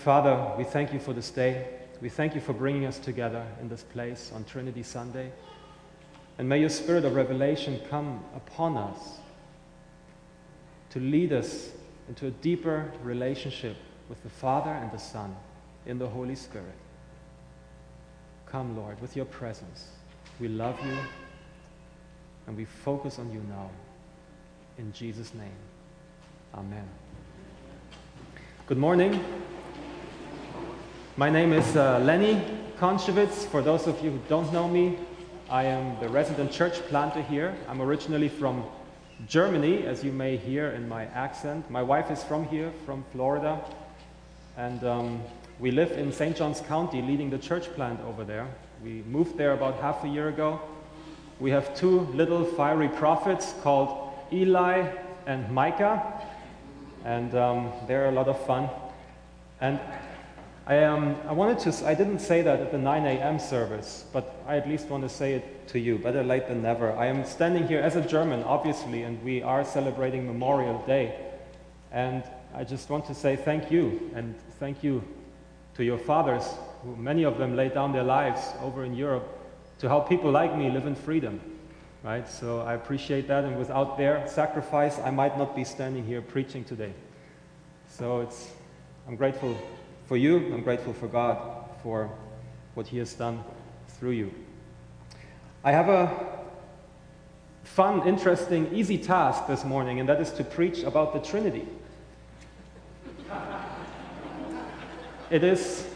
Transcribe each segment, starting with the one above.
Father, we thank you for this day. We thank you for bringing us together in this place on Trinity Sunday. And may your spirit of revelation come upon us to lead us into a deeper relationship with the Father and the Son in the Holy Spirit. Come, Lord, with your presence. We love you and we focus on you now. In Jesus' name, amen. Good morning. My name is uh, Lenny Konchevitz. For those of you who don't know me, I am the resident church planter here. I'm originally from Germany, as you may hear in my accent. My wife is from here, from Florida. And um, we live in St. Johns County, leading the church plant over there. We moved there about half a year ago. We have two little fiery prophets called Eli and Micah, and um, they're a lot of fun. And I, um, I wanted to, I didn't say that at the 9 a.m. service, but I at least want to say it to you. Better late than never. I am standing here as a German, obviously, and we are celebrating Memorial Day. And I just want to say thank you, and thank you to your fathers, who many of them laid down their lives over in Europe to help people like me live in freedom. Right? So I appreciate that, and without their sacrifice, I might not be standing here preaching today. So it's, I'm grateful for you. I'm grateful for God for what He has done through you. I have a fun, interesting, easy task this morning, and that is to preach about the Trinity. it is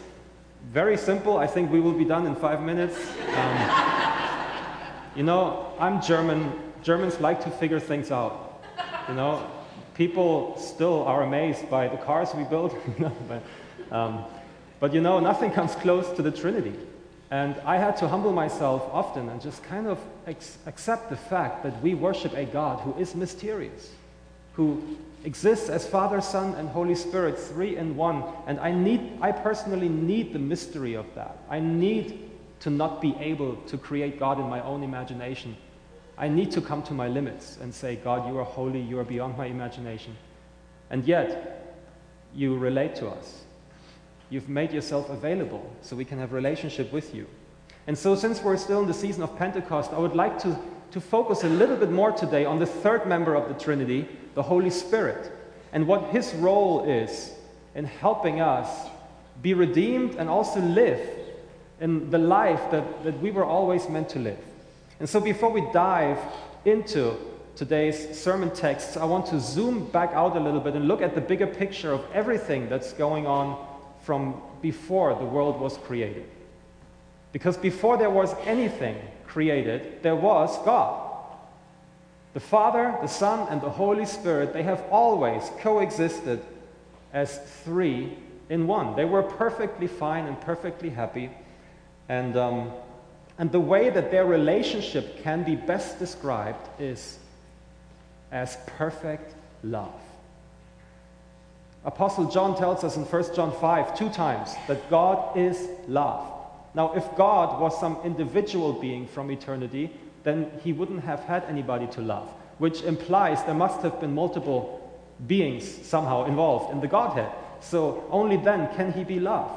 very simple. I think we will be done in five minutes. Um, you know, I'm German. Germans like to figure things out. You know, people still are amazed by the cars we build. but, um, but you know, nothing comes close to the Trinity. And I had to humble myself often and just kind of accept the fact that we worship a God who is mysterious, who exists as Father, Son, and Holy Spirit, three in one. And I need, I personally need the mystery of that. I need to not be able to create God in my own imagination. I need to come to my limits and say, God, you are holy, you are beyond my imagination. And yet, you relate to us. You've made yourself available so we can have relationship with you. And so since we're still in the season of Pentecost, I would like to, to focus a little bit more today on the third member of the Trinity, the Holy Spirit, and what his role is in helping us be redeemed and also live in the life that, that we were always meant to live. And so before we dive into today's sermon texts, I want to zoom back out a little bit and look at the bigger picture of everything that's going on from before the world was created. Because before there was anything created, there was God. The Father, the Son, and the Holy Spirit, they have always coexisted as three in one. They were perfectly fine and perfectly happy. And, um, and the way that their relationship can be best described is as perfect love. Apostle John tells us in 1 John 5 two times that God is love. Now, if God was some individual being from eternity, then he wouldn't have had anybody to love, which implies there must have been multiple beings somehow involved in the Godhead. So only then can he be love.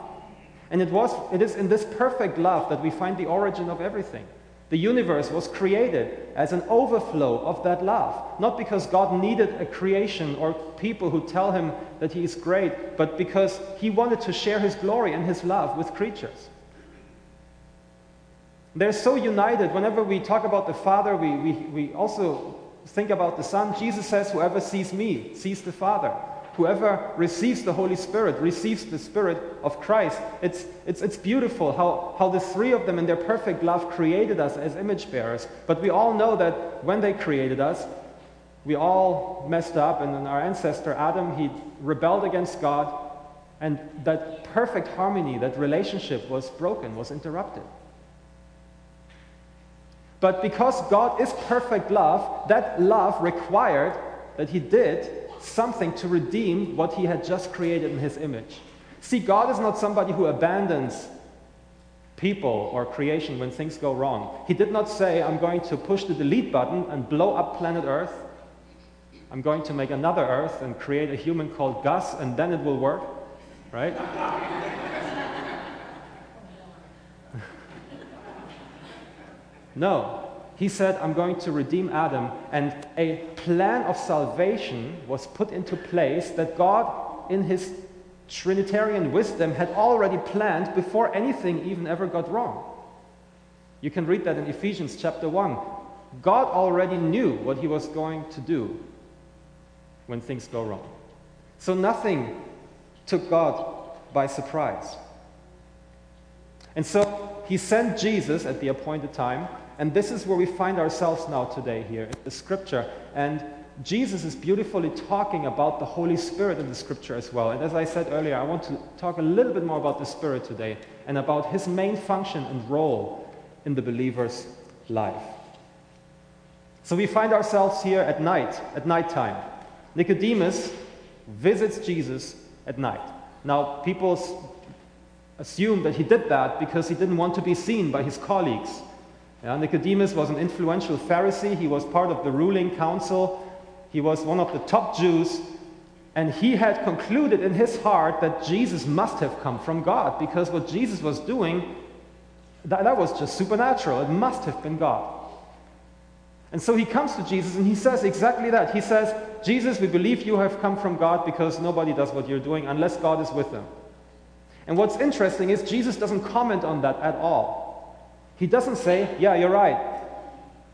And it, was, it is in this perfect love that we find the origin of everything. The universe was created as an overflow of that love. Not because God needed a creation or people who tell him that he is great, but because he wanted to share his glory and his love with creatures. They're so united. Whenever we talk about the Father, we, we, we also think about the Son. Jesus says, Whoever sees me sees the Father. Whoever receives the Holy Spirit receives the Spirit of Christ. It's, it's, it's beautiful how, how the three of them in their perfect love created us as image bearers. But we all know that when they created us, we all messed up, and then our ancestor Adam, he rebelled against God, and that perfect harmony, that relationship was broken, was interrupted. But because God is perfect love, that love required that He did something to redeem what he had just created in his image. See, God is not somebody who abandons people or creation when things go wrong. He did not say, I'm going to push the delete button and blow up planet Earth. I'm going to make another Earth and create a human called Gus, and then it will work. right? no. He said, I'm going to redeem Adam, and a plan of salvation was put into place that God, in his Trinitarian wisdom, had already planned before anything even ever got wrong. You can read that in Ephesians chapter 1. God already knew what he was going to do when things go wrong. So nothing took God by surprise. And so he sent Jesus at the appointed time, and this is where we find ourselves now today here in the scripture. And Jesus is beautifully talking about the Holy Spirit in the scripture as well. And as I said earlier, I want to talk a little bit more about the Spirit today and about his main function and role in the believer's life. So we find ourselves here at night, at nighttime. Nicodemus visits Jesus at night. Now, people assume that he did that because he didn't want to be seen by his colleagues. Yeah, Nicodemus was an influential Pharisee, he was part of the ruling council, he was one of the top Jews, and he had concluded in his heart that Jesus must have come from God because what Jesus was doing, that, that was just supernatural. It must have been God. And so he comes to Jesus and he says exactly that. He says, Jesus, we believe you have come from God because nobody does what you're doing unless God is with them. And what's interesting is Jesus doesn't comment on that at all. He doesn't say, Yeah, you're right.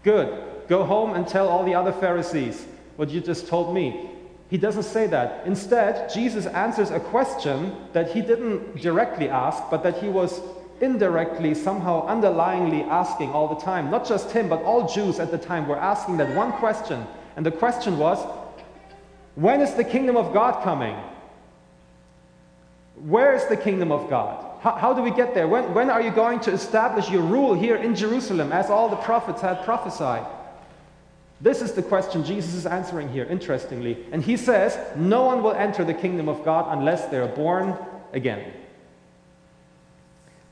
Good. Go home and tell all the other Pharisees what you just told me. He doesn't say that. Instead, Jesus answers a question that he didn't directly ask, but that he was indirectly, somehow underlyingly asking all the time. Not just him, but all Jews at the time were asking that one question. And the question was when is the kingdom of God coming? Where is the kingdom of God? How, how, do we get there? When, when are you going to establish your rule here in Jerusalem as all the prophets had prophesied? This is the question Jesus is answering here, interestingly. And he says, No one will enter the kingdom of God unless they are born again.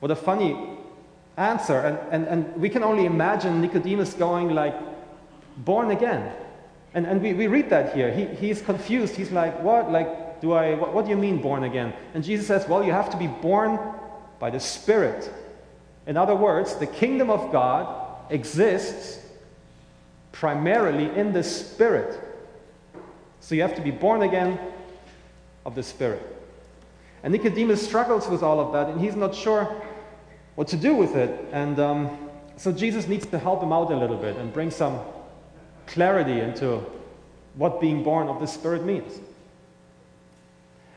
What a funny answer. And, and, and we can only imagine Nicodemus going like, born again. And, and we, we read that here. He, he's confused. He's like, what? Like, do I, what, what do you mean born again? And Jesus says, well, you have to be born by the Spirit. In other words, the kingdom of God exists primarily in the Spirit. So you have to be born again of the Spirit. And Nicodemus struggles with all of that, and he's not sure what to do with it. And um, so Jesus needs to help him out a little bit and bring some clarity into what being born of the Spirit means.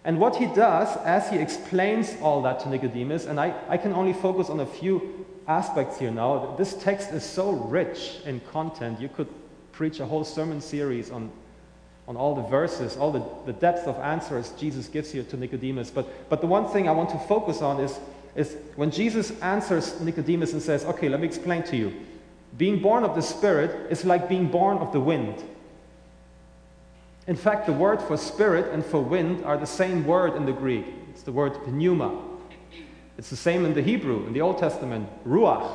And what he does as he explains all that to Nicodemus, and I, I can only focus on a few aspects here now. This text is so rich in content, you could preach a whole sermon series on, on all the verses, all the, the depth of answers Jesus gives here to Nicodemus. But, but the one thing I want to focus on is is when Jesus answers Nicodemus and says, Okay, let me explain to you. Being born of the Spirit is like being born of the wind. In fact, the word for spirit and for wind are the same word in the Greek. It's the word pneuma. It's the same in the Hebrew, in the Old Testament, ruach.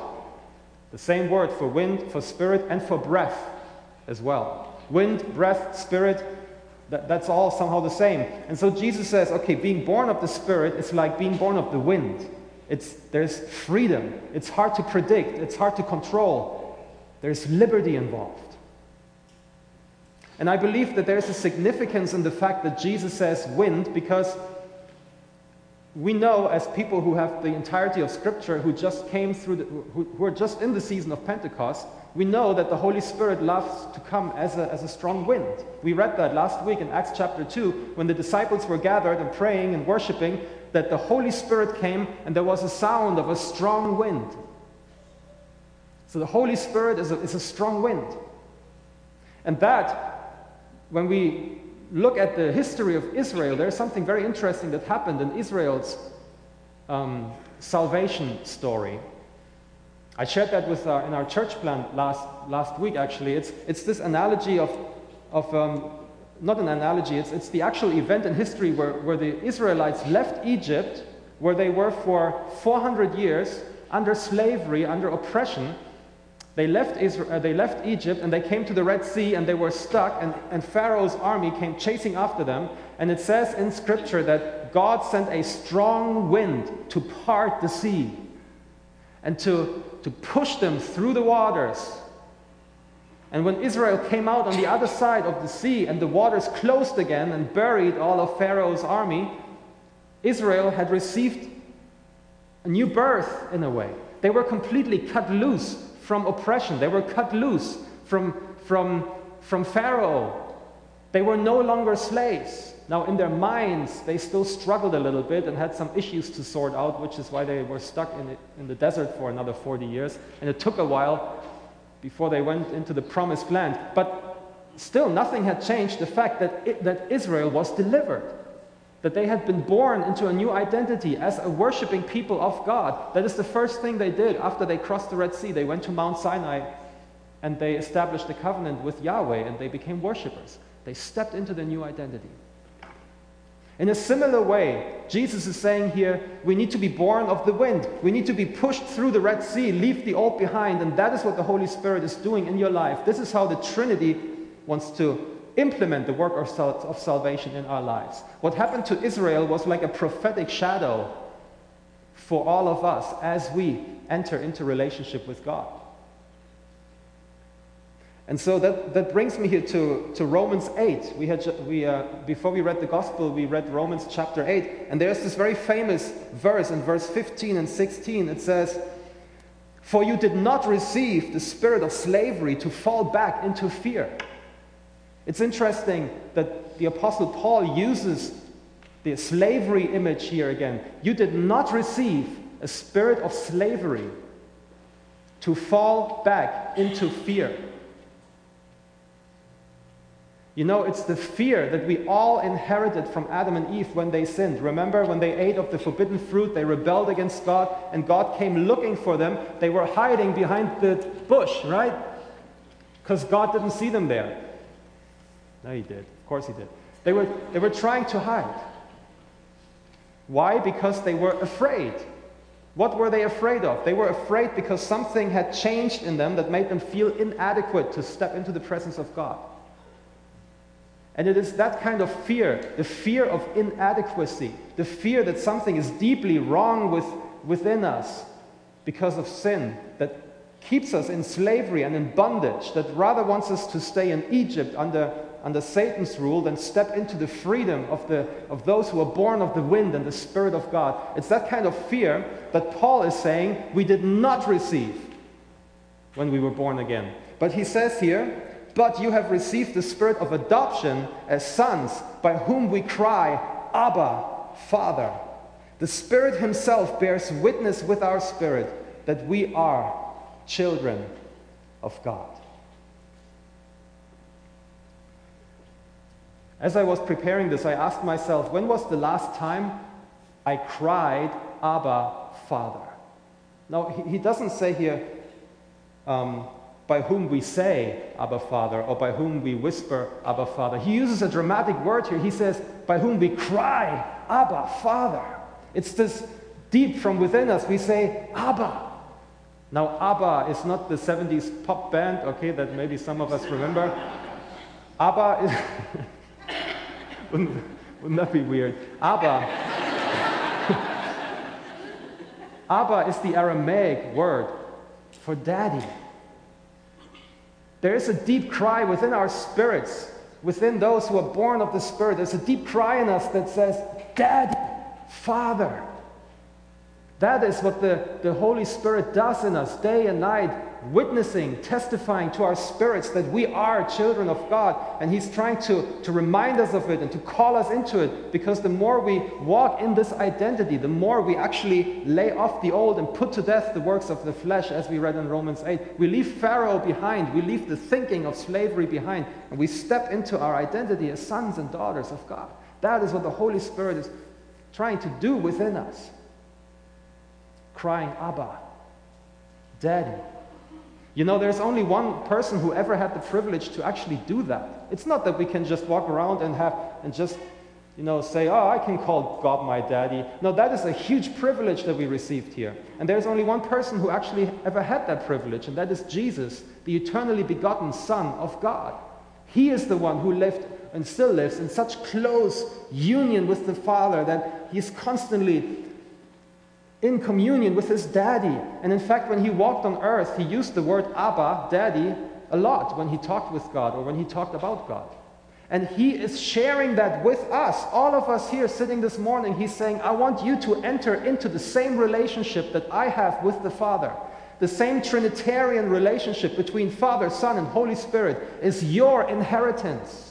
The same word for wind, for spirit, and for breath as well. Wind, breath, spirit, that, that's all somehow the same. And so Jesus says, okay, being born of the Spirit is like being born of the wind. It's, there's freedom. It's hard to predict. It's hard to control. There's liberty involved. And I believe that there's a significance in the fact that Jesus says wind because we know as people who have the entirety of Scripture, who just came through, the, who, who are just in the season of Pentecost, we know that the Holy Spirit loves to come as a, as a strong wind. We read that last week in Acts chapter 2 when the disciples were gathered and praying and worshiping that the Holy Spirit came and there was a sound of a strong wind. So the Holy Spirit is a, is a strong wind. And that, when we look at the history of Israel, there's something very interesting that happened in Israel's um, salvation story. I shared that with our, in our church plan last, last week, actually. It's, it's this analogy of, of um, not an analogy, it's, it's the actual event in history where, where the Israelites left Egypt, where they were for 400 years under slavery, under oppression. They left, Israel, uh, they left Egypt and they came to the Red Sea and they were stuck, and, and Pharaoh's army came chasing after them. And it says in scripture that God sent a strong wind to part the sea and to, to push them through the waters. And when Israel came out on the other side of the sea and the waters closed again and buried all of Pharaoh's army, Israel had received a new birth in a way. They were completely cut loose from oppression, they were cut loose from, from, from Pharaoh. They were no longer slaves. Now, in their minds, they still struggled a little bit and had some issues to sort out, which is why they were stuck in, it, in the desert for another 40 years. And it took a while before they went into the promised land. But still, nothing had changed the fact that, it, that Israel was delivered, that they had been born into a new identity as a worshiping people of God. That is the first thing they did after they crossed the Red Sea. They went to Mount Sinai and they established a covenant with Yahweh and they became worshippers. They stepped into the new identity. In a similar way, Jesus is saying here, we need to be born of the wind. We need to be pushed through the Red Sea, leave the old behind, and that is what the Holy Spirit is doing in your life. This is how the Trinity wants to implement the work of, salvation in our lives. What happened to Israel was like a prophetic shadow for all of us as we enter into relationship with God. And so that, that brings me here to, to Romans 8. We had, we, uh, before we read the gospel, we read Romans chapter 8. And there's this very famous verse in verse 15 and 16. It says, For you did not receive the spirit of slavery to fall back into fear. It's interesting that the Apostle Paul uses the slavery image here again. You did not receive a spirit of slavery to fall back into fear. You know, it's the fear that we all inherited from Adam and Eve when they sinned. Remember, when they ate of the forbidden fruit, they rebelled against God, and God came looking for them. They were hiding behind the bush, right? Because God didn't see them there. No, He did. Of course, He did. They were, they were trying to hide. Why? Because they were afraid. What were they afraid of? They were afraid because something had changed in them that made them feel inadequate to step into the presence of God. And it is that kind of fear, the fear of inadequacy, the fear that something is deeply wrong with, within us because of sin, that keeps us in slavery and in bondage, that rather wants us to stay in Egypt under, under Satan's rule than step into the freedom of, the, of those who are born of the wind and the Spirit of God. It's that kind of fear that Paul is saying we did not receive when we were born again. But he says here, but you have received the spirit of adoption as sons, by whom we cry, Abba, Father. The Spirit Himself bears witness with our spirit that we are children of God. As I was preparing this, I asked myself, when was the last time I cried, Abba, Father? Now, he, he doesn't say here, um, by whom we say, Abba Father, or by whom we whisper, Abba Father. He uses a dramatic word here. He says, by whom we cry, Abba Father. It's this deep from within us. We say, Abba. Now, ABBA is not the 70s pop band, okay, that maybe some of us remember. ABBA is. wouldn't, wouldn't that be weird? ABBA. ABBA is the Aramaic word for daddy. There is a deep cry within our spirits, within those who are born of the Spirit. There's a deep cry in us that says, Daddy, Father. That is what the, the Holy Spirit does in us day and night, witnessing, testifying to our spirits that we are children of God. And He's trying to, to remind us of it and to call us into it because the more we walk in this identity, the more we actually lay off the old and put to death the works of the flesh, as we read in Romans 8. We leave Pharaoh behind, we leave the thinking of slavery behind, and we step into our identity as sons and daughters of God. That is what the Holy Spirit is trying to do within us crying, Abba, Daddy. You know, there's only one person who ever had the privilege to actually do that. It's not that we can just walk around and have and just, you know, say, oh, I can call God my daddy. No, that is a huge privilege that we received here. And there's only one person who actually ever had that privilege, and that is Jesus, the eternally begotten Son of God. He is the one who lived and still lives in such close union with the Father that he's constantly in communion with his daddy. And in fact, when he walked on earth, he used the word Abba, daddy, a lot when he talked with God or when he talked about God. And he is sharing that with us, all of us here sitting this morning. He's saying, I want you to enter into the same relationship that I have with the Father. The same Trinitarian relationship between Father, Son, and Holy Spirit is your inheritance.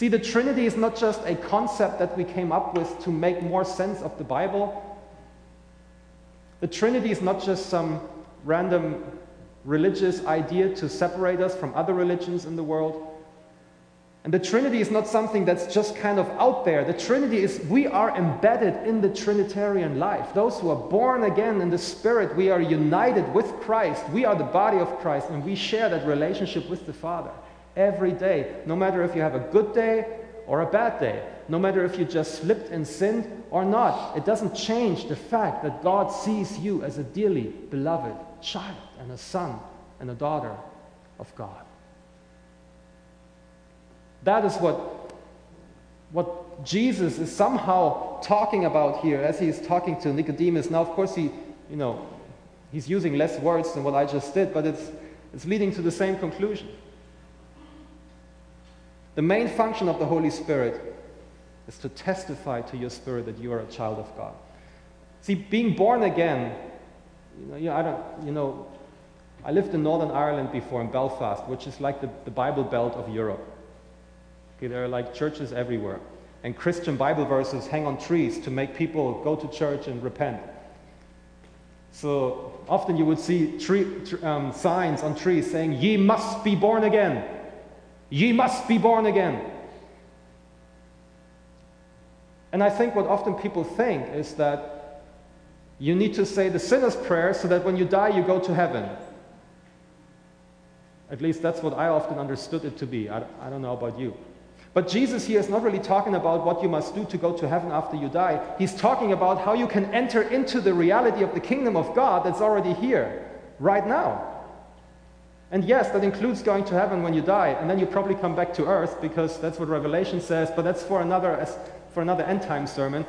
See, the Trinity is not just a concept that we came up with to make more sense of the Bible. The Trinity is not just some random religious idea to separate us from other religions in the world. And the Trinity is not something that's just kind of out there. The Trinity is, we are embedded in the Trinitarian life. Those who are born again in the Spirit, we are united with Christ. We are the body of Christ, and we share that relationship with the Father every day. No matter if you have a good day or a bad day, no matter if you just slipped and sinned or not, it doesn't change the fact that God sees you as a dearly beloved child and a son and a daughter of God. That is what, what Jesus is somehow talking about here as he is talking to Nicodemus. Now, of course, he, you know, he's using less words than what I just did, but it's, it's leading to the same conclusion. The main function of the Holy Spirit is to testify to your spirit that you are a child of God. See, being born again, you know, you I don't, you know, I lived in Northern Ireland before in Belfast, which is like the, the Bible belt of Europe. Okay, there are like churches everywhere. And Christian Bible verses hang on trees to make people go to church and repent. So often you would see tree, um, signs on trees saying, Ye must be born again. Ye must be born again. And I think what often people think is that you need to say the sinner's prayer so that when you die, you go to heaven. At least that's what I often understood it to be. I, I don't know about you. But Jesus here is not really talking about what you must do to go to heaven after you die. He's talking about how you can enter into the reality of the kingdom of God that's already here, right now. And yes, that includes going to heaven when you die, and then you probably come back to earth because that's what Revelation says, but that's for another, for another end time sermon.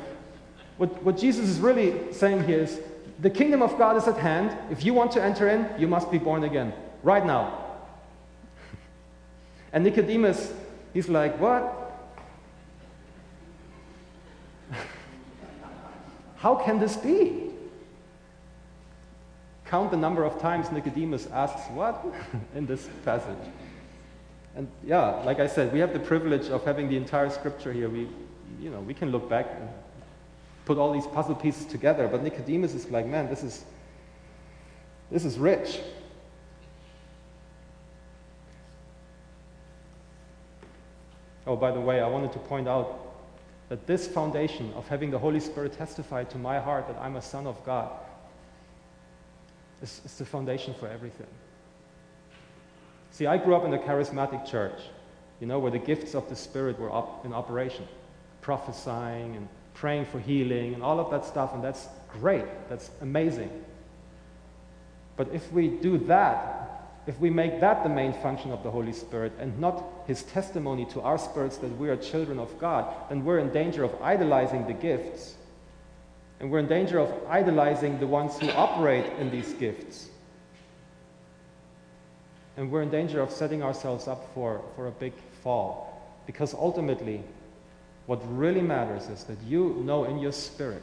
What, what Jesus is really saying here is the kingdom of God is at hand. If you want to enter in, you must be born again, right now. and Nicodemus He's like, What? How can this be? Count the number of times Nicodemus asks what in this passage. And yeah, like I said, we have the privilege of having the entire scripture here. We, you know, we can look back and put all these puzzle pieces together. But Nicodemus is like, man, this is, this is rich. Oh, by the way, I wanted to point out that this foundation of having the Holy Spirit testify to my heart that I'm a son of God is, is the foundation for everything. See, I grew up in a charismatic church, you know, where the gifts of the Spirit were op- in operation, prophesying and praying for healing and all of that stuff, and that's great, that's amazing. But if we do that if we make that the main function of the Holy Spirit and not his testimony to our spirits that we are children of God, then we're in danger of idolizing the gifts. And we're in danger of idolizing the ones who operate in these gifts. And we're in danger of setting ourselves up for, for a big fall. Because ultimately, what really matters is that you know in your spirit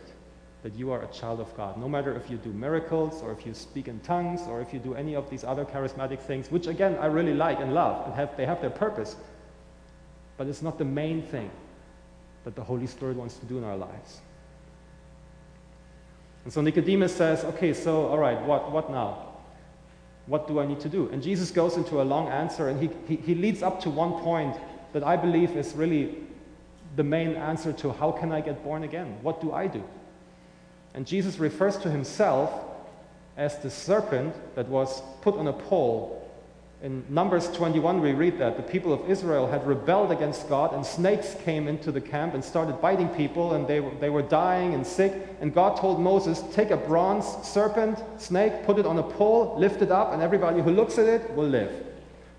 that you are a child of God. No matter if you do miracles or if you speak in tongues or if you do any of these other charismatic things, which again I really like and love and have, they have their purpose. But it's not the main thing that the Holy Spirit wants to do in our lives. And so Nicodemus says, okay, so all right, what, what now? What do I need to do? And Jesus goes into a long answer and he, he, he leads up to one point that I believe is really the main answer to how can I get born again? What do I do? And Jesus refers to himself as the serpent that was put on a pole. In Numbers 21, we read that the people of Israel had rebelled against God, and snakes came into the camp and started biting people, and they, they were dying and sick. And God told Moses, Take a bronze serpent, snake, put it on a pole, lift it up, and everybody who looks at it will live.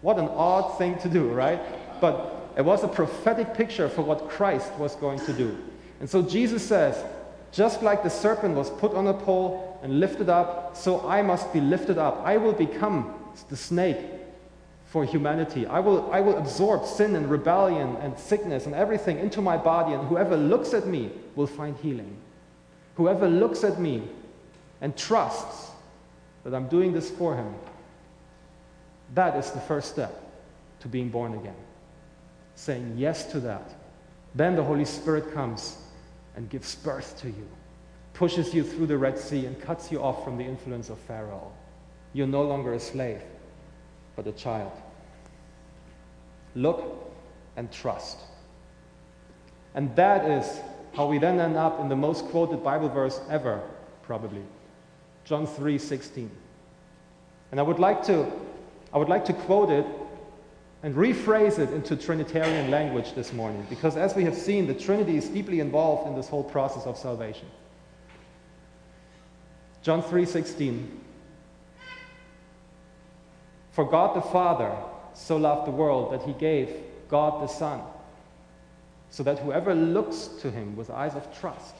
What an odd thing to do, right? But it was a prophetic picture for what Christ was going to do. And so Jesus says, just like the serpent was put on a pole and lifted up, so I must be lifted up. I will become the snake for humanity. I will, I will absorb sin and rebellion and sickness and everything into my body, and whoever looks at me will find healing. Whoever looks at me and trusts that I'm doing this for him, that is the first step to being born again. Saying yes to that. Then the Holy Spirit comes and gives birth to you, pushes you through the Red Sea, and cuts you off from the influence of Pharaoh. You're no longer a slave, but a child. Look and trust. And that is how we then end up in the most quoted Bible verse ever, probably. John 3:16. And I would like to I would like to quote it and rephrase it into Trinitarian language this morning, because as we have seen, the Trinity is deeply involved in this whole process of salvation. John 3:16 For God the Father so loved the world that he gave God the Son, so that whoever looks to him with eyes of trust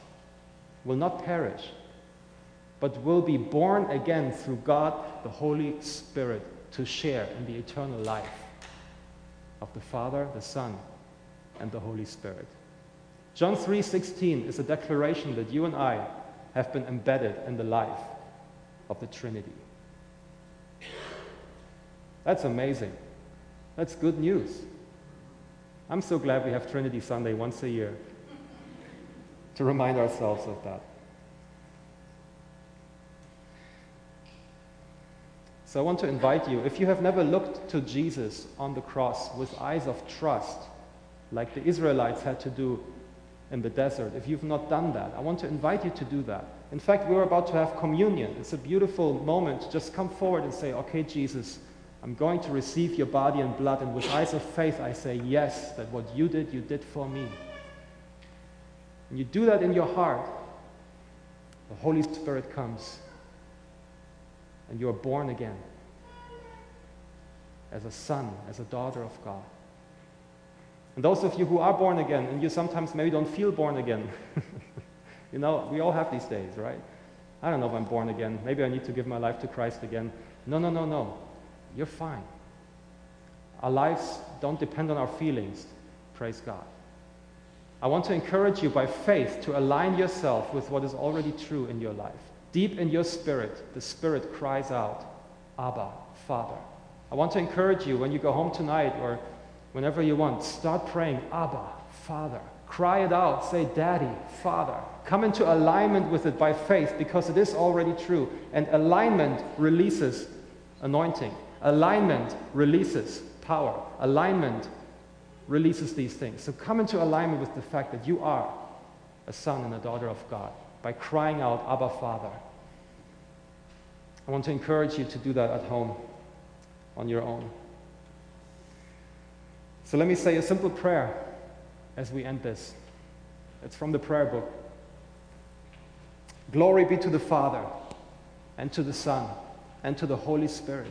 will not perish, but will be born again through God the Holy Spirit to share in the eternal life of the Father, the Son, and the Holy Spirit. John 3:16 is a declaration that you and I have been embedded in the life of the Trinity. That's amazing. That's good news. I'm so glad we have Trinity Sunday once a year to remind ourselves of that. So I want to invite you, if you have never looked to Jesus on the cross with eyes of trust, like the Israelites had to do in the desert, if you've not done that, I want to invite you to do that. In fact, we're about to have communion. It's a beautiful moment. Just come forward and say, Okay, Jesus, I'm going to receive your body and blood. And with eyes of faith, I say, Yes, that what you did, you did for me. And you do that in your heart, the Holy Spirit comes and you are born again as a son, as a daughter of God. And those of you who are born again, and you sometimes maybe don't feel born again, you know, we all have these days, right? I don't know if I'm born again. Maybe I need to give my life to Christ again. No, no, no, no. You're fine. Our lives don't depend on our feelings. Praise God. I want to encourage you by faith to align yourself with what is already true in your life. Deep in your spirit, the Spirit cries out, Abba, Father. I want to encourage you when you go home tonight or whenever you want, start praying, Abba, Father. Cry it out. Say, Daddy, Father. Come into alignment with it by faith because it is already true. And alignment releases anointing, alignment releases power, alignment releases these things. So come into alignment with the fact that you are a son and a daughter of God by crying out, Abba, Father. I want to encourage you to do that at home on your own. So let me say a simple prayer as we end this. It's from the prayer book. Glory be to the Father, and to the Son, and to the Holy Spirit,